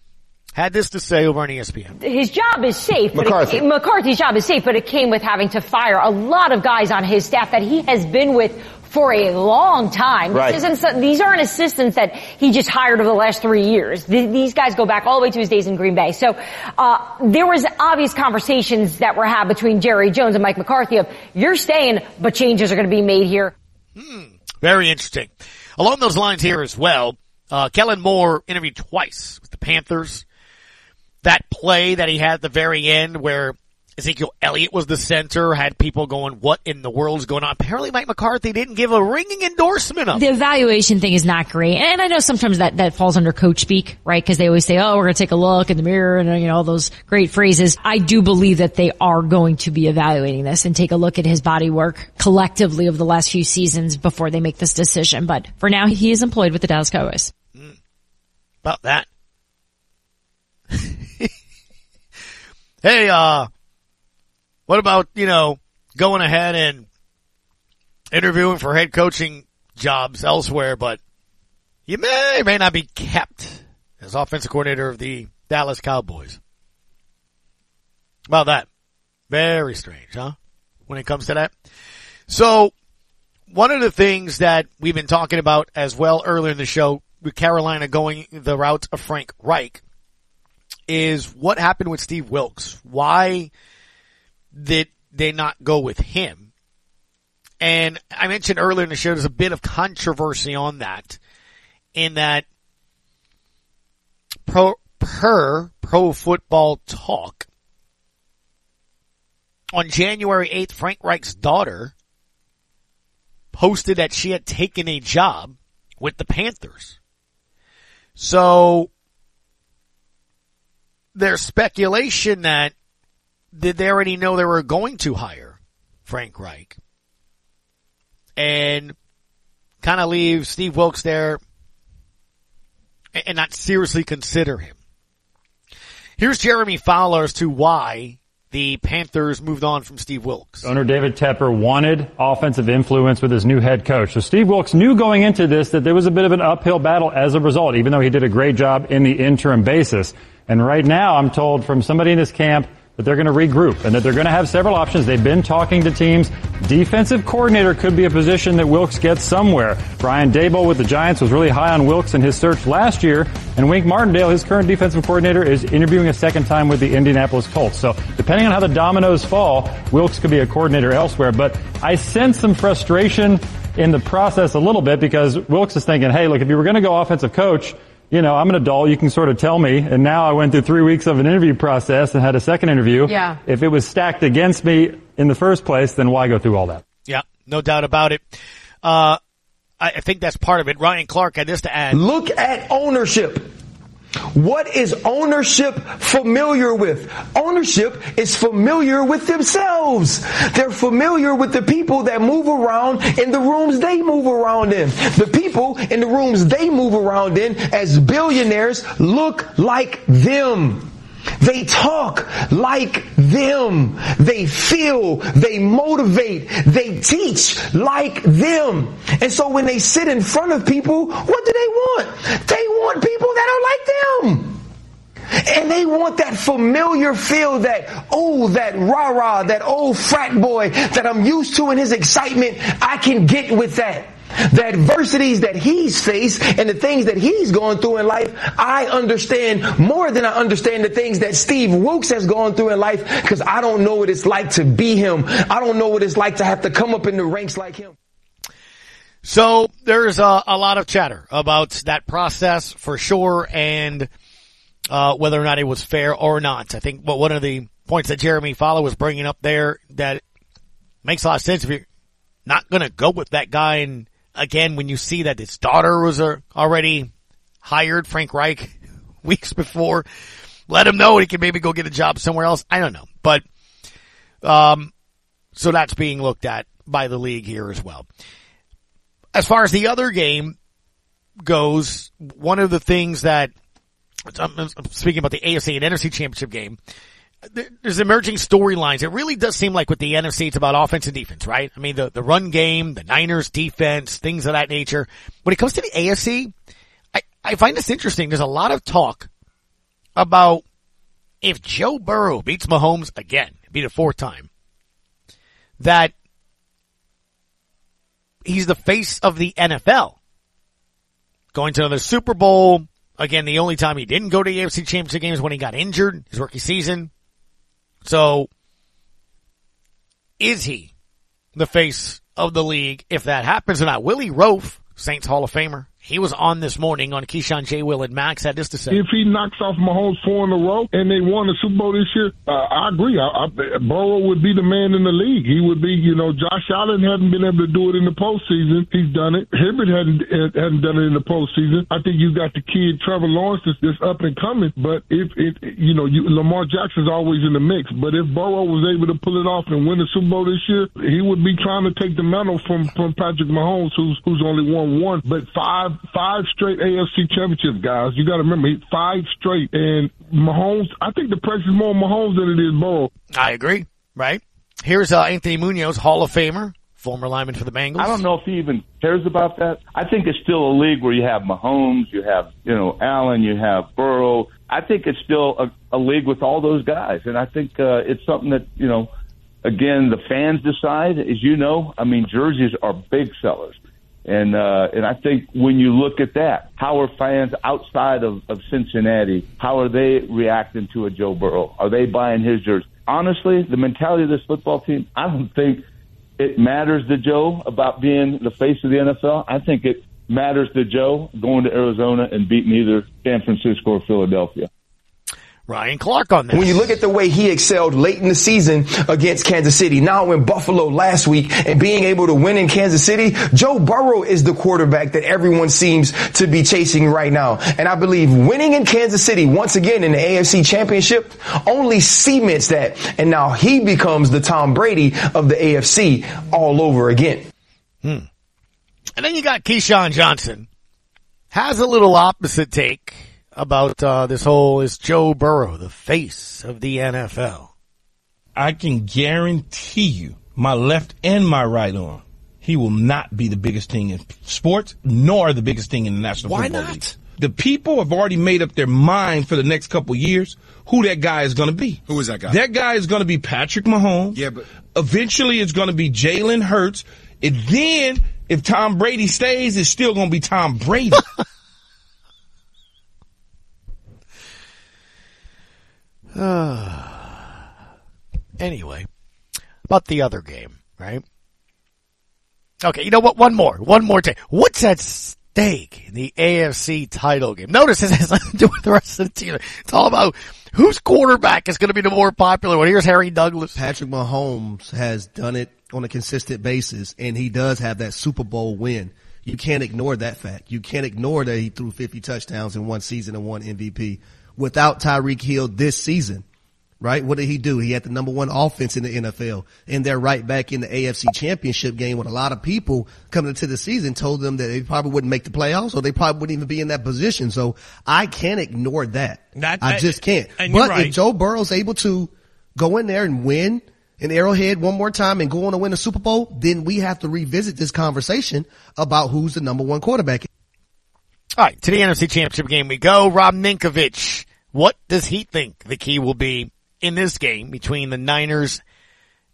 had this to say over on ESPN. His job is safe. but McCarthy. It, McCarthy's job is safe, but it came with having to fire a lot of guys on his staff that he has been with for a long time. Right. This isn't, these aren't assistants that he just hired over the last three years. These guys go back all the way to his days in Green Bay. So, uh, there was obvious conversations that were had between Jerry Jones and Mike McCarthy of, you're staying, but changes are going to be made here. Very interesting. Along those lines here as well, uh, Kellen Moore interviewed twice with the Panthers. That play that he had at the very end where Ezekiel Elliott was the center, had people going, what in the world's going on? Apparently Mike McCarthy didn't give a ringing endorsement of The evaluation thing is not great. And I know sometimes that, that falls under coach speak, right? Cause they always say, oh, we're going to take a look in the mirror and, you know, all those great phrases. I do believe that they are going to be evaluating this and take a look at his body work collectively over the last few seasons before they make this decision. But for now, he is employed with the Dallas Cowboys. About that. hey, uh, what about, you know, going ahead and interviewing for head coaching jobs elsewhere, but you may or may not be kept as offensive coordinator of the Dallas Cowboys. About that. Very strange, huh? When it comes to that. So, one of the things that we've been talking about as well earlier in the show with Carolina going the route of Frank Reich is what happened with Steve Wilkes. Why did they not go with him? And I mentioned earlier in the show there's a bit of controversy on that in that pro, per pro football talk on January 8th, Frank Reich's daughter posted that she had taken a job with the Panthers. So there's speculation that did they already know they were going to hire Frank Reich and kind of leave Steve Wilkes there and not seriously consider him. Here's Jeremy Fowler as to why the Panthers moved on from Steve Wilkes. Owner David Tepper wanted offensive influence with his new head coach. So Steve Wilkes knew going into this that there was a bit of an uphill battle as a result, even though he did a great job in the interim basis. And right now I'm told from somebody in his camp that they're going to regroup and that they're going to have several options. They've been talking to teams. Defensive coordinator could be a position that Wilkes gets somewhere. Brian Daboll with the Giants was really high on Wilkes in his search last year. And Wink Martindale, his current defensive coordinator, is interviewing a second time with the Indianapolis Colts. So depending on how the dominoes fall, Wilkes could be a coordinator elsewhere. But I sense some frustration in the process a little bit because Wilkes is thinking, hey, look, if you were going to go offensive coach, you know, I'm an adult. You can sort of tell me. And now I went through three weeks of an interview process and had a second interview. Yeah. If it was stacked against me in the first place, then why go through all that? Yeah, no doubt about it. Uh, I, I think that's part of it. Ryan Clark had this to add. Look at ownership. What is ownership familiar with? Ownership is familiar with themselves. They're familiar with the people that move around in the rooms they move around in. The people in the rooms they move around in as billionaires look like them. They talk like them. They feel, they motivate, they teach like them. And so when they sit in front of people, what do they want? They want people that are like them. And they want that familiar feel that, oh, that rah-rah, that old frat boy that I'm used to in his excitement, I can get with that. The adversities that he's faced and the things that he's gone through in life, I understand more than I understand the things that Steve Wilkes has gone through in life because I don't know what it's like to be him. I don't know what it's like to have to come up in the ranks like him. So there's a, a lot of chatter about that process for sure and uh, whether or not it was fair or not. I think one of the points that Jeremy Fowler was bringing up there that makes a lot of sense if you're not going to go with that guy. And again, when you see that his daughter was uh, already hired Frank Reich weeks before, let him know he can maybe go get a job somewhere else. I don't know, but um, so that's being looked at by the league here as well. As far as the other game goes, one of the things that I'm speaking about the AFC and NFC championship game. There's emerging storylines. It really does seem like with the NFC, it's about offense and defense, right? I mean, the, the run game, the Niners defense, things of that nature. When it comes to the AFC, I, I find this interesting. There's a lot of talk about if Joe Burrow beats Mahomes again, beat a fourth time, that he's the face of the NFL. Going to another Super Bowl. Again, the only time he didn't go to the AFC championship game is when he got injured, his rookie season. So, is he the face of the league if that happens or not? Willie Roaf, Saints Hall of Famer, he was on this morning on Keyshawn J. Will and Max had this to say. If he knocks off Mahomes four in a row and they won the Super Bowl this year, uh, I agree. I, I, Burrow would be the man in the league. He would be, you know, Josh Allen hasn't been able to do it in the postseason. He's done it. Herbert hadn't hadn't done it in the postseason. I think you got the kid Trevor Lawrence that's, that's up and coming. But if it, you know, you, Lamar Jackson's always in the mix. But if Burrow was able to pull it off and win the Super Bowl this year, he would be trying to take the mantle from from Patrick Mahomes, who's who's only won one, but five five straight straight AFC championship, guys. You got to remember, five straight. And Mahomes, I think the pressure is more Mahomes than it is Burrow. I agree, right? Here's uh, Anthony Munoz, Hall of Famer, former lineman for the Bengals. I don't know if he even cares about that. I think it's still a league where you have Mahomes, you have, you know, Allen, you have Burrow. I think it's still a, a league with all those guys. And I think uh, it's something that, you know, again, the fans decide. As you know, I mean, jerseys are big sellers. And uh, and I think when you look at that, how are fans outside of, of Cincinnati? How are they reacting to a Joe Burrow? Are they buying his jersey? Honestly, the mentality of this football team, I don't think it matters to Joe about being the face of the NFL. I think it matters to Joe going to Arizona and beating either San Francisco or Philadelphia. Ryan Clark on this. When you look at the way he excelled late in the season against Kansas City, now in Buffalo last week, and being able to win in Kansas City, Joe Burrow is the quarterback that everyone seems to be chasing right now. And I believe winning in Kansas City once again in the AFC championship only cements that. And now he becomes the Tom Brady of the AFC all over again. Hmm. And then you got Keyshawn Johnson. Has a little opposite take about uh, this whole is Joe Burrow the face of the NFL? I can guarantee you, my left and my right arm, he will not be the biggest thing in sports, nor the biggest thing in the National Why Football not? League. The people have already made up their mind for the next couple years who that guy is going to be. Who is that guy? That guy is going to be Patrick Mahomes. Yeah, but eventually it's going to be Jalen Hurts. And then if Tom Brady stays, it's still going to be Tom Brady. anyway, about the other game, right? Okay, you know what? One more, one more take. What's at stake in the AFC title game? Notice this has nothing to do with the rest of the team. It's all about whose quarterback is going to be the more popular one. Here's Harry Douglas. Patrick Mahomes has done it on a consistent basis, and he does have that Super Bowl win. You can't ignore that fact. You can't ignore that he threw 50 touchdowns in one season and won MVP without Tyreek Hill this season. Right? What did he do? He had the number one offense in the NFL and they're right back in the AFC championship game when a lot of people coming into the season told them that they probably wouldn't make the playoffs or they probably wouldn't even be in that position. So I can't ignore that. That- I just can't. But right. if Joe Burrow's able to go in there and win in Arrowhead one more time and go on to win a Super Bowl, then we have to revisit this conversation about who's the number one quarterback. All right, to the NFC Championship game we go. Rob Ninkovich, what does he think the key will be in this game between the Niners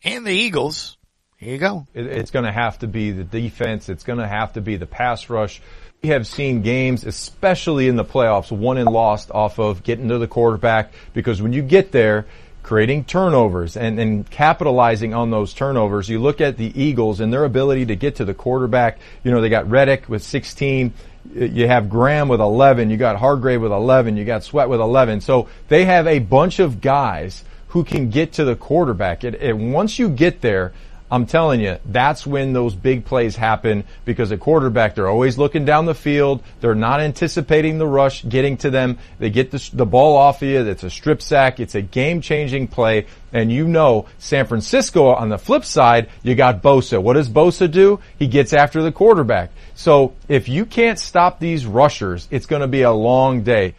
and the Eagles? Here you go. It, it's going to have to be the defense. It's going to have to be the pass rush. We have seen games, especially in the playoffs, won and lost off of getting to the quarterback because when you get there, creating turnovers and, and capitalizing on those turnovers. You look at the Eagles and their ability to get to the quarterback. You know, they got Reddick with 16. You have Graham with 11. You got Hargrave with 11. You got Sweat with 11. So they have a bunch of guys who can get to the quarterback. And, and once you get there, I'm telling you, that's when those big plays happen because a quarterback, they're always looking down the field. They're not anticipating the rush getting to them. They get the, the ball off of you. It's a strip sack. It's a game changing play. And you know, San Francisco on the flip side, you got Bosa. What does Bosa do? He gets after the quarterback. So if you can't stop these rushers, it's going to be a long day.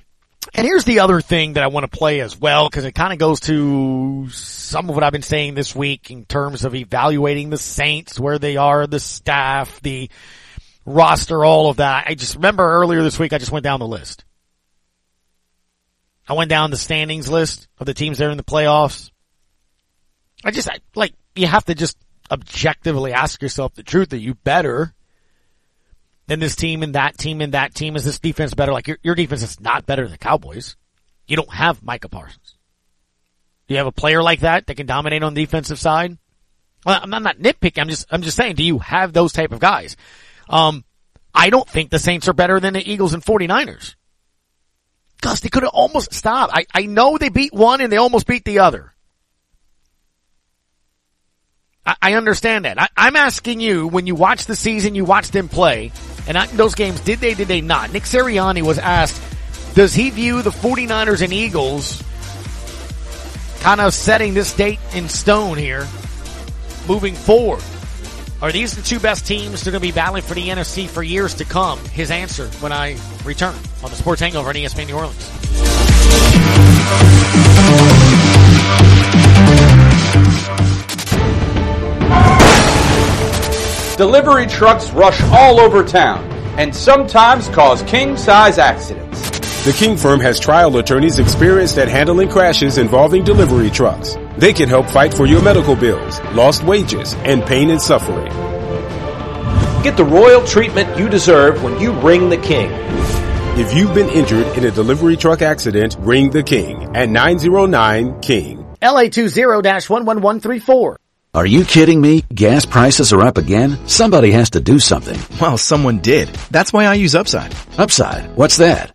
And here's the other thing that I want to play as well, because it kind of goes to some of what I've been saying this week in terms of evaluating the Saints, where they are, the staff, the roster, all of that. I just remember earlier this week, I just went down the list. I went down the standings list of the teams that are in the playoffs. I just, I, like, you have to just objectively ask yourself the truth that you better than this team and that team and that team? Is this defense better? Like your, your defense is not better than the Cowboys. You don't have Micah Parsons. Do you have a player like that that can dominate on the defensive side? Well, I'm not nitpicking. I'm just, I'm just saying, do you have those type of guys? Um, I don't think the Saints are better than the Eagles and 49ers. Gus, they could have almost stopped. I, I know they beat one and they almost beat the other. I, I understand that. I, I'm asking you, when you watch the season, you watch them play, and I, those games, did they, did they not? Nick Sirianni was asked, does he view the 49ers and Eagles kind of setting this date in stone here, moving forward? Are these the two best teams that are going to be battling for the NFC for years to come? His answer when I return on the Sports Hangover on ESPN New Orleans. Delivery trucks rush all over town and sometimes cause king-size accidents. The King firm has trial attorneys experienced at handling crashes involving delivery trucks. They can help fight for your medical bills, lost wages, and pain and suffering. Get the royal treatment you deserve when you ring the King. If you've been injured in a delivery truck accident, ring the King at 909 King. LA20-11134. Are you kidding me? Gas prices are up again? Somebody has to do something. Well, someone did. That's why I use Upside. Upside? What's that?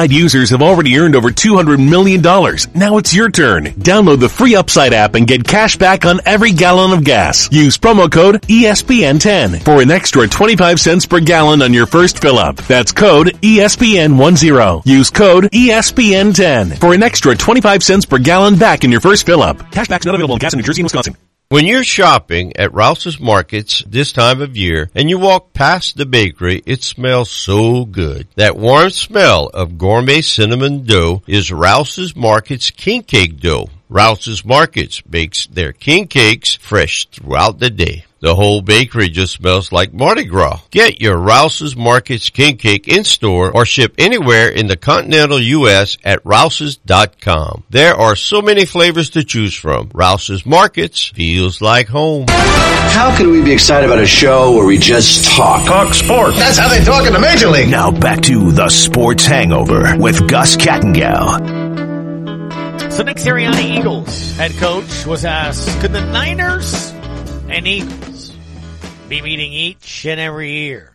users have already earned over $200 million. Now it's your turn. Download the free Upside app and get cash back on every gallon of gas. Use promo code ESPN10 for an extra 25 cents per gallon on your first fill up. That's code ESPN10. Use code ESPN10 for an extra 25 cents per gallon back in your first fill up. Cashback's not available in gas in New Jersey and Wisconsin. When you're shopping at Rouse's Markets this time of year and you walk past the bakery, it smells so good. That warm smell of gourmet cinnamon dough is Rouse's Markets king cake dough. Rouse's Markets bakes their king cakes fresh throughout the day. The whole bakery just smells like Mardi Gras. Get your Rouse's Markets King Cake in store or ship anywhere in the continental U.S. at rouses.com. There are so many flavors to choose from. Rouse's Markets feels like home. How can we be excited about a show where we just talk? Talk sports. That's how they talk in the Major League. Now back to the Sports Hangover with Gus Kattengell. So Nick Sirianni, Eagles head coach, was asked, could the Niners and Eagles be meeting each and every year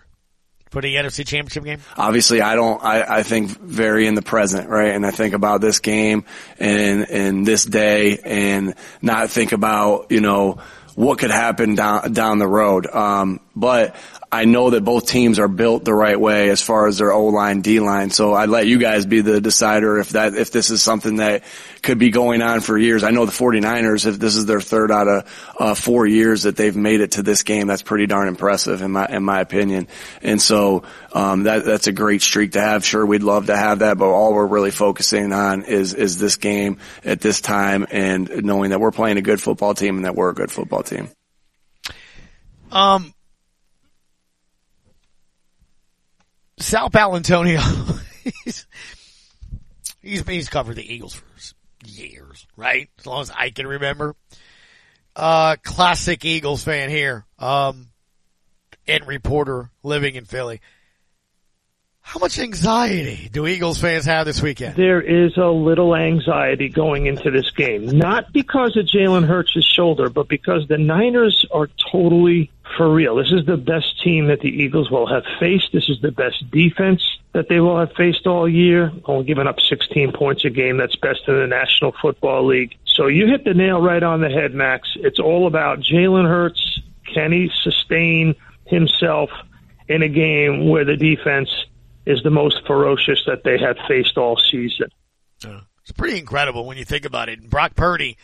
for the NFC Championship game? Obviously, I don't. I, I think very in the present, right? And I think about this game and and this day, and not think about you know what could happen down down the road. Um, but I know that both teams are built the right way as far as their O line, D line. So I'd let you guys be the decider if that, if this is something that could be going on for years. I know the 49ers, if this is their third out of uh, four years that they've made it to this game, that's pretty darn impressive in my, in my opinion. And so, um, that, that's a great streak to have. Sure, we'd love to have that, but all we're really focusing on is, is this game at this time and knowing that we're playing a good football team and that we're a good football team. Um, Sal Paolantonio, he's, he's, he's covered the Eagles for years, right? As long as I can remember. Uh, classic Eagles fan here. Um, and reporter living in Philly. How much anxiety do Eagles fans have this weekend? There is a little anxiety going into this game. Not because of Jalen Hurts' shoulder, but because the Niners are totally for real. This is the best team that the Eagles will have faced. This is the best defense that they will have faced all year. Only giving up 16 points a game. That's best in the National Football League. So you hit the nail right on the head, Max. It's all about Jalen Hurts. Can he sustain himself in a game where the defense is the most ferocious that they have faced all season? It's pretty incredible when you think about it. Brock Purdy,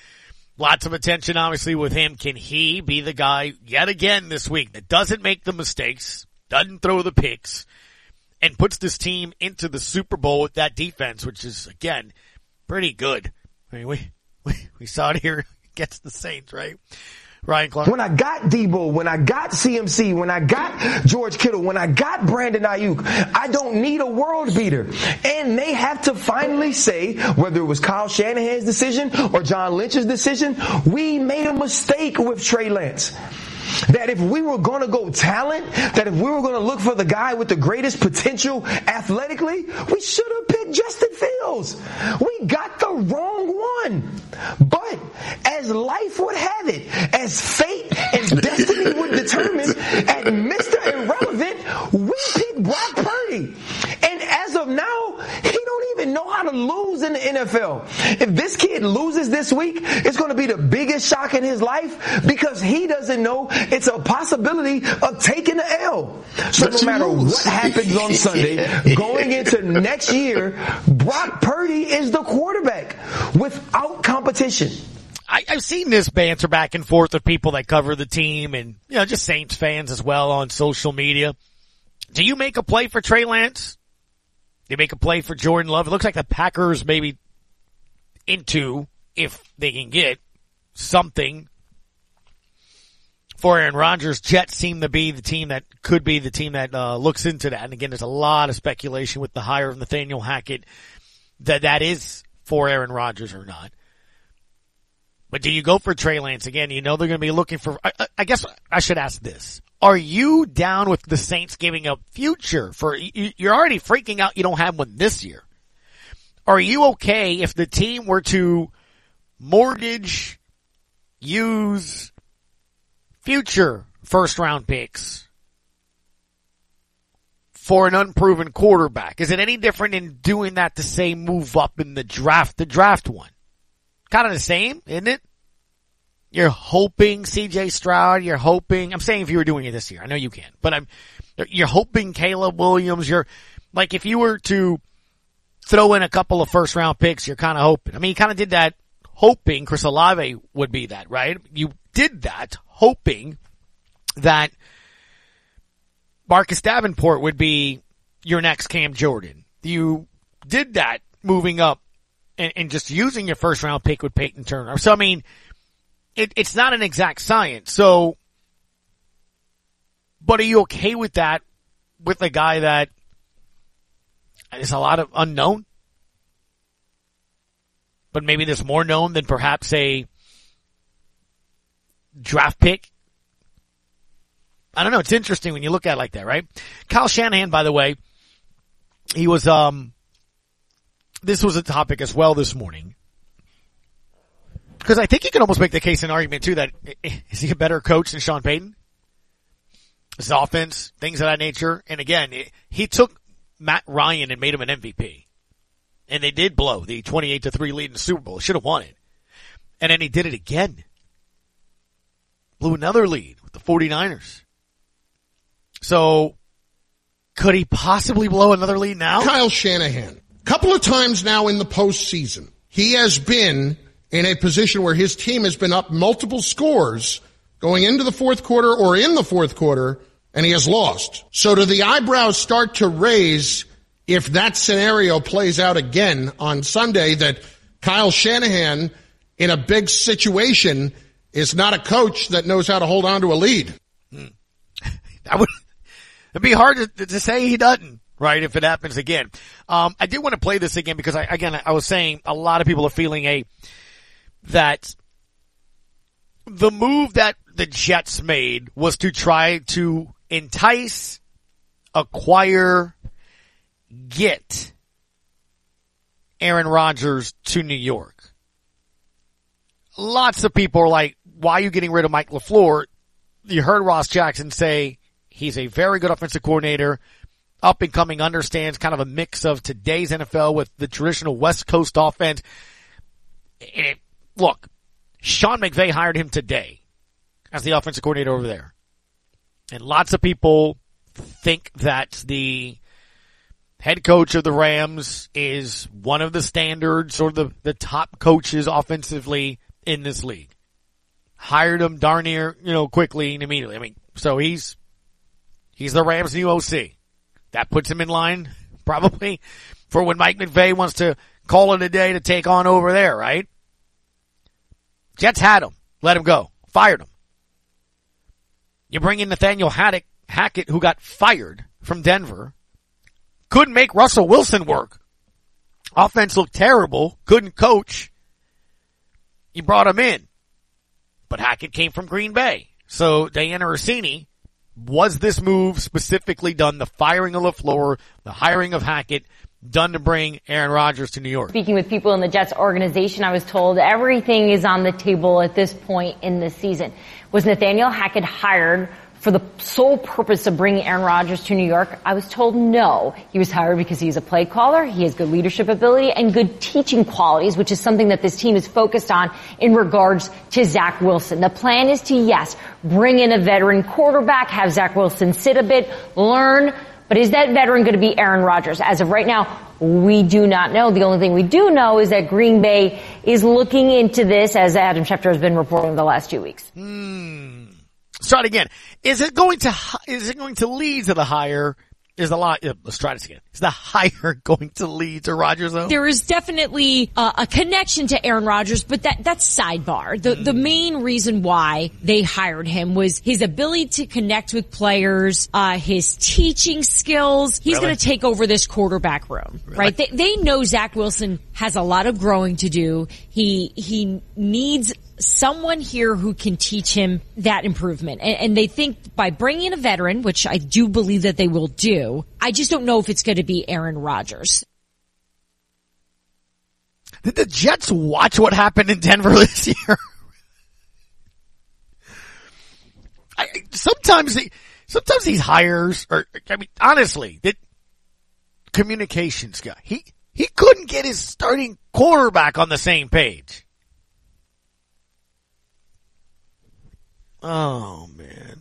lots of attention obviously with him. Can he be the guy yet again this week that doesn't make the mistakes, doesn't throw the picks, and puts this team into the Super Bowl with that defense, which is again pretty good. I mean, we we, we saw it here against the Saints, right? Ryan Clark. When I got Debo, when I got CMC, when I got George Kittle, when I got Brandon Aiyuk, I don't need a world beater. And they have to finally say, whether it was Kyle Shanahan's decision or John Lynch's decision, we made a mistake with Trey Lance. That if we were going to go talent, that if we were going to look for the guy with the greatest potential athletically, we should have picked Justin Fields. We got the wrong one. But as life would have it, as fate and destiny would determine, at Mr. Irrelevant, we picked Brock Purdy. And as of now, he don't even know how to lose in the NFL. If this kid loses this week, it's going to be the biggest shock in his life because he doesn't know it's a possibility of taking the L. So no matter what happens on Sunday, going into next year, Brock Purdy is the quarterback without competition. I, I've seen this banter back and forth with people that cover the team and, you know, just Saints fans as well on social media. Do you make a play for Trey Lance? You make a play for Jordan Love? It looks like the Packers maybe into, if they can get something for Aaron Rodgers. Jets seem to be the team that could be the team that uh, looks into that. And again, there's a lot of speculation with the hire of Nathaniel Hackett that that is for Aaron Rodgers or not. But do you go for Trey Lance again? You know they're going to be looking for. I, I guess I should ask this: Are you down with the Saints giving up future for? You're already freaking out. You don't have one this year. Are you okay if the team were to mortgage, use future first round picks for an unproven quarterback? Is it any different in doing that to say move up in the draft, the draft one? Kind of the same, isn't it? You're hoping CJ Stroud, you're hoping, I'm saying if you were doing it this year, I know you can, but I'm, you're hoping Caleb Williams, you're, like if you were to throw in a couple of first round picks, you're kind of hoping. I mean, you kind of did that hoping Chris Olave would be that, right? You did that hoping that Marcus Davenport would be your next Cam Jordan. You did that moving up and, and just using your first round pick with Peyton Turner. So I mean, it, it's not an exact science. So, but are you okay with that with a guy that is a lot of unknown? But maybe there's more known than perhaps a draft pick. I don't know. It's interesting when you look at it like that, right? Kyle Shanahan, by the way, he was, um, this was a topic as well this morning. Because I think you can almost make the case and argument too that is he a better coach than Sean Payton? His offense, things of that nature. And again, he took Matt Ryan and made him an MVP. And they did blow the 28 to 3 lead in the Super Bowl. Should have won it. And then he did it again. Blew another lead with the 49ers. So could he possibly blow another lead now? Kyle Shanahan. Couple of times now in the postseason, he has been in a position where his team has been up multiple scores going into the fourth quarter or in the fourth quarter and he has lost. So do the eyebrows start to raise if that scenario plays out again on Sunday that Kyle Shanahan in a big situation is not a coach that knows how to hold on to a lead? Hmm. That would, it'd be hard to, to say he doesn't right? If it happens again. Um, I did want to play this again because I, again, I was saying a lot of people are feeling a, that the move that the Jets made was to try to entice, acquire, get Aaron Rodgers to New York. Lots of people are like, why are you getting rid of Mike LaFleur? You heard Ross Jackson say he's a very good offensive coordinator, up and coming, understands kind of a mix of today's NFL with the traditional West Coast offense. It, look, Sean McVay hired him today as the offensive coordinator over there. And lots of people think that the head coach of the Rams is one of the standards or the, the top coaches offensively in this league. Hired him darn near, you know, quickly and immediately. I mean, so he's, he's the Rams new OC. That puts him in line probably for when Mike McVay wants to call it a day to take on over there, right? Jets had him. Let him go. Fired him. You bring in Nathaniel Hackett, Hackett, who got fired from Denver. Couldn't make Russell Wilson work. Offense looked terrible. Couldn't coach. You brought him in. But Hackett came from Green Bay. So Dianna Russini, was this move specifically done, the firing of LaFleur, the hiring of Hackett, done to bring Aaron Rodgers to New York? Speaking with people in the Jets organization, I was told everything is on the table at this point in the season. Was Nathaniel Hackett hired for the sole purpose of bringing Aaron Rodgers to New York? I was told no. He was hired because he's a play caller, he has good leadership ability, and good teaching qualities, which is something that this team is focused on in regards to Zach Wilson. The plan is to, yes, bring in a veteran quarterback, have Zach Wilson sit a bit, learn, but is that veteran going to be Aaron Rodgers? As of right now, we do not know. The only thing we do know is that Green Bay is looking into this, as Adam Schefter has been reporting the last two weeks. Hmm. Start again. Is it going to is it going to lead to the higher? Is the lot? Let's try this again. Is the hire going to lead to Rodgers though? There is definitely uh, a connection to Aaron Rodgers, but that that's sidebar. The the main reason why they hired him was his ability to connect with players, uh, his teaching skills. He's Really? going to take over this quarterback room, right? They, they know Zach Wilson has a lot of growing to do. He he needs someone here who can teach him that improvement. And, and they think by bringing in a veteran, which I do believe that they will do, I just don't know if it's going to be Aaron Rodgers. Did the Jets watch what happened in Denver this year? I, sometimes, they, sometimes these hires are. I mean, honestly, that communications guy he he couldn't get his starting quarterback on the same page. Oh man.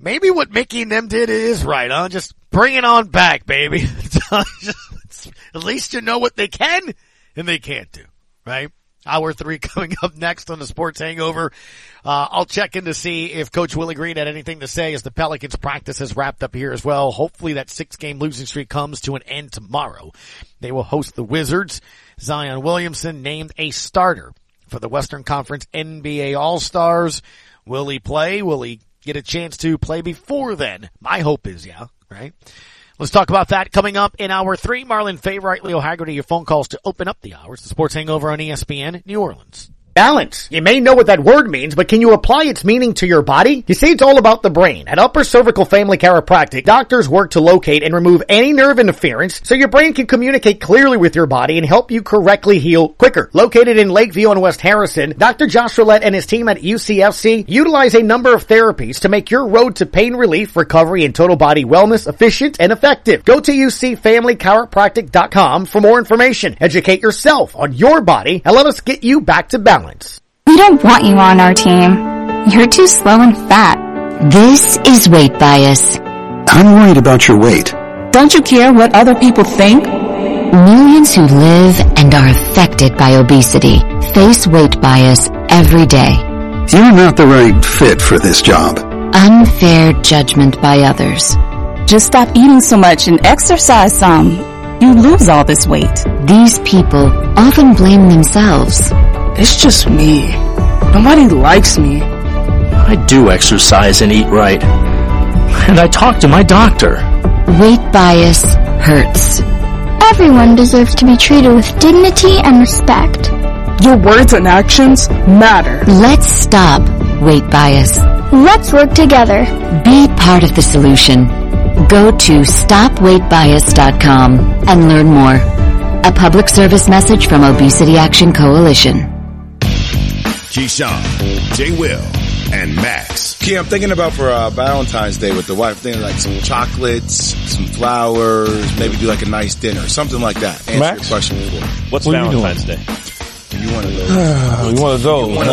Maybe what Mickey and them did is right, huh? Just bring it on back, baby. At least you know what they can and they can't do, right? Hour three coming up next on the Sports Hangover. Uh, I'll check in to see if Coach Willie Green had anything to say as the Pelicans practice has wrapped up here as well. Hopefully that six game losing streak comes to an end tomorrow. They will host the Wizards. Zion Williamson named a starter for the Western Conference NBA All-Stars. Will he play? Will he get a chance to play before then? My hope is yeah, right? Let's talk about that coming up in hour three. Marlon Favorite, Leo Haggerty, your phone calls to open up the hours. The Sports Hangover on ESPN, New Orleans. Balance. You may know what that word means, but can you apply its meaning to your body? You see, it's all about the brain. At Upper Cervical Family Chiropractic, doctors work to locate and remove any nerve interference so your brain can communicate clearly with your body and help you correctly heal quicker. Located in Lakeview and West Harrison, Dr. Josh Roulette and his team at UCFC utilize a number of therapies to make your road to pain relief, recovery, and total body wellness efficient and effective. Go to UCFamilyChiropractic.com for more information. Educate yourself on your body and let us get you back to balance. We don't want you on our team. You're too slow and fat. This is weight bias. I'm worried about your weight. Don't you care what other people think? Millions who live and are affected by obesity face weight bias every day. You're not the right fit for this job. Unfair judgment by others. Just stop eating so much and exercise some. You lose all this weight. These people often blame themselves. It's just me. Nobody likes me. I do exercise and eat right. And I talk to my doctor. Weight bias hurts. Everyone deserves to be treated with dignity and respect. Your words and actions matter. Let's stop weight bias. Let's work together. Be part of the solution. Go to stopweightbias.com and learn more. A public service message from Obesity Action Coalition. Keyshawn, J. Will, and Max. Key, I'm thinking about for uh, Valentine's Day with the wife, thinking like some chocolates, some flowers, maybe do like a nice dinner, something like that. Answer Max? your question before. What's What are you Valentine's Day? You one of those. you one of those, One huh?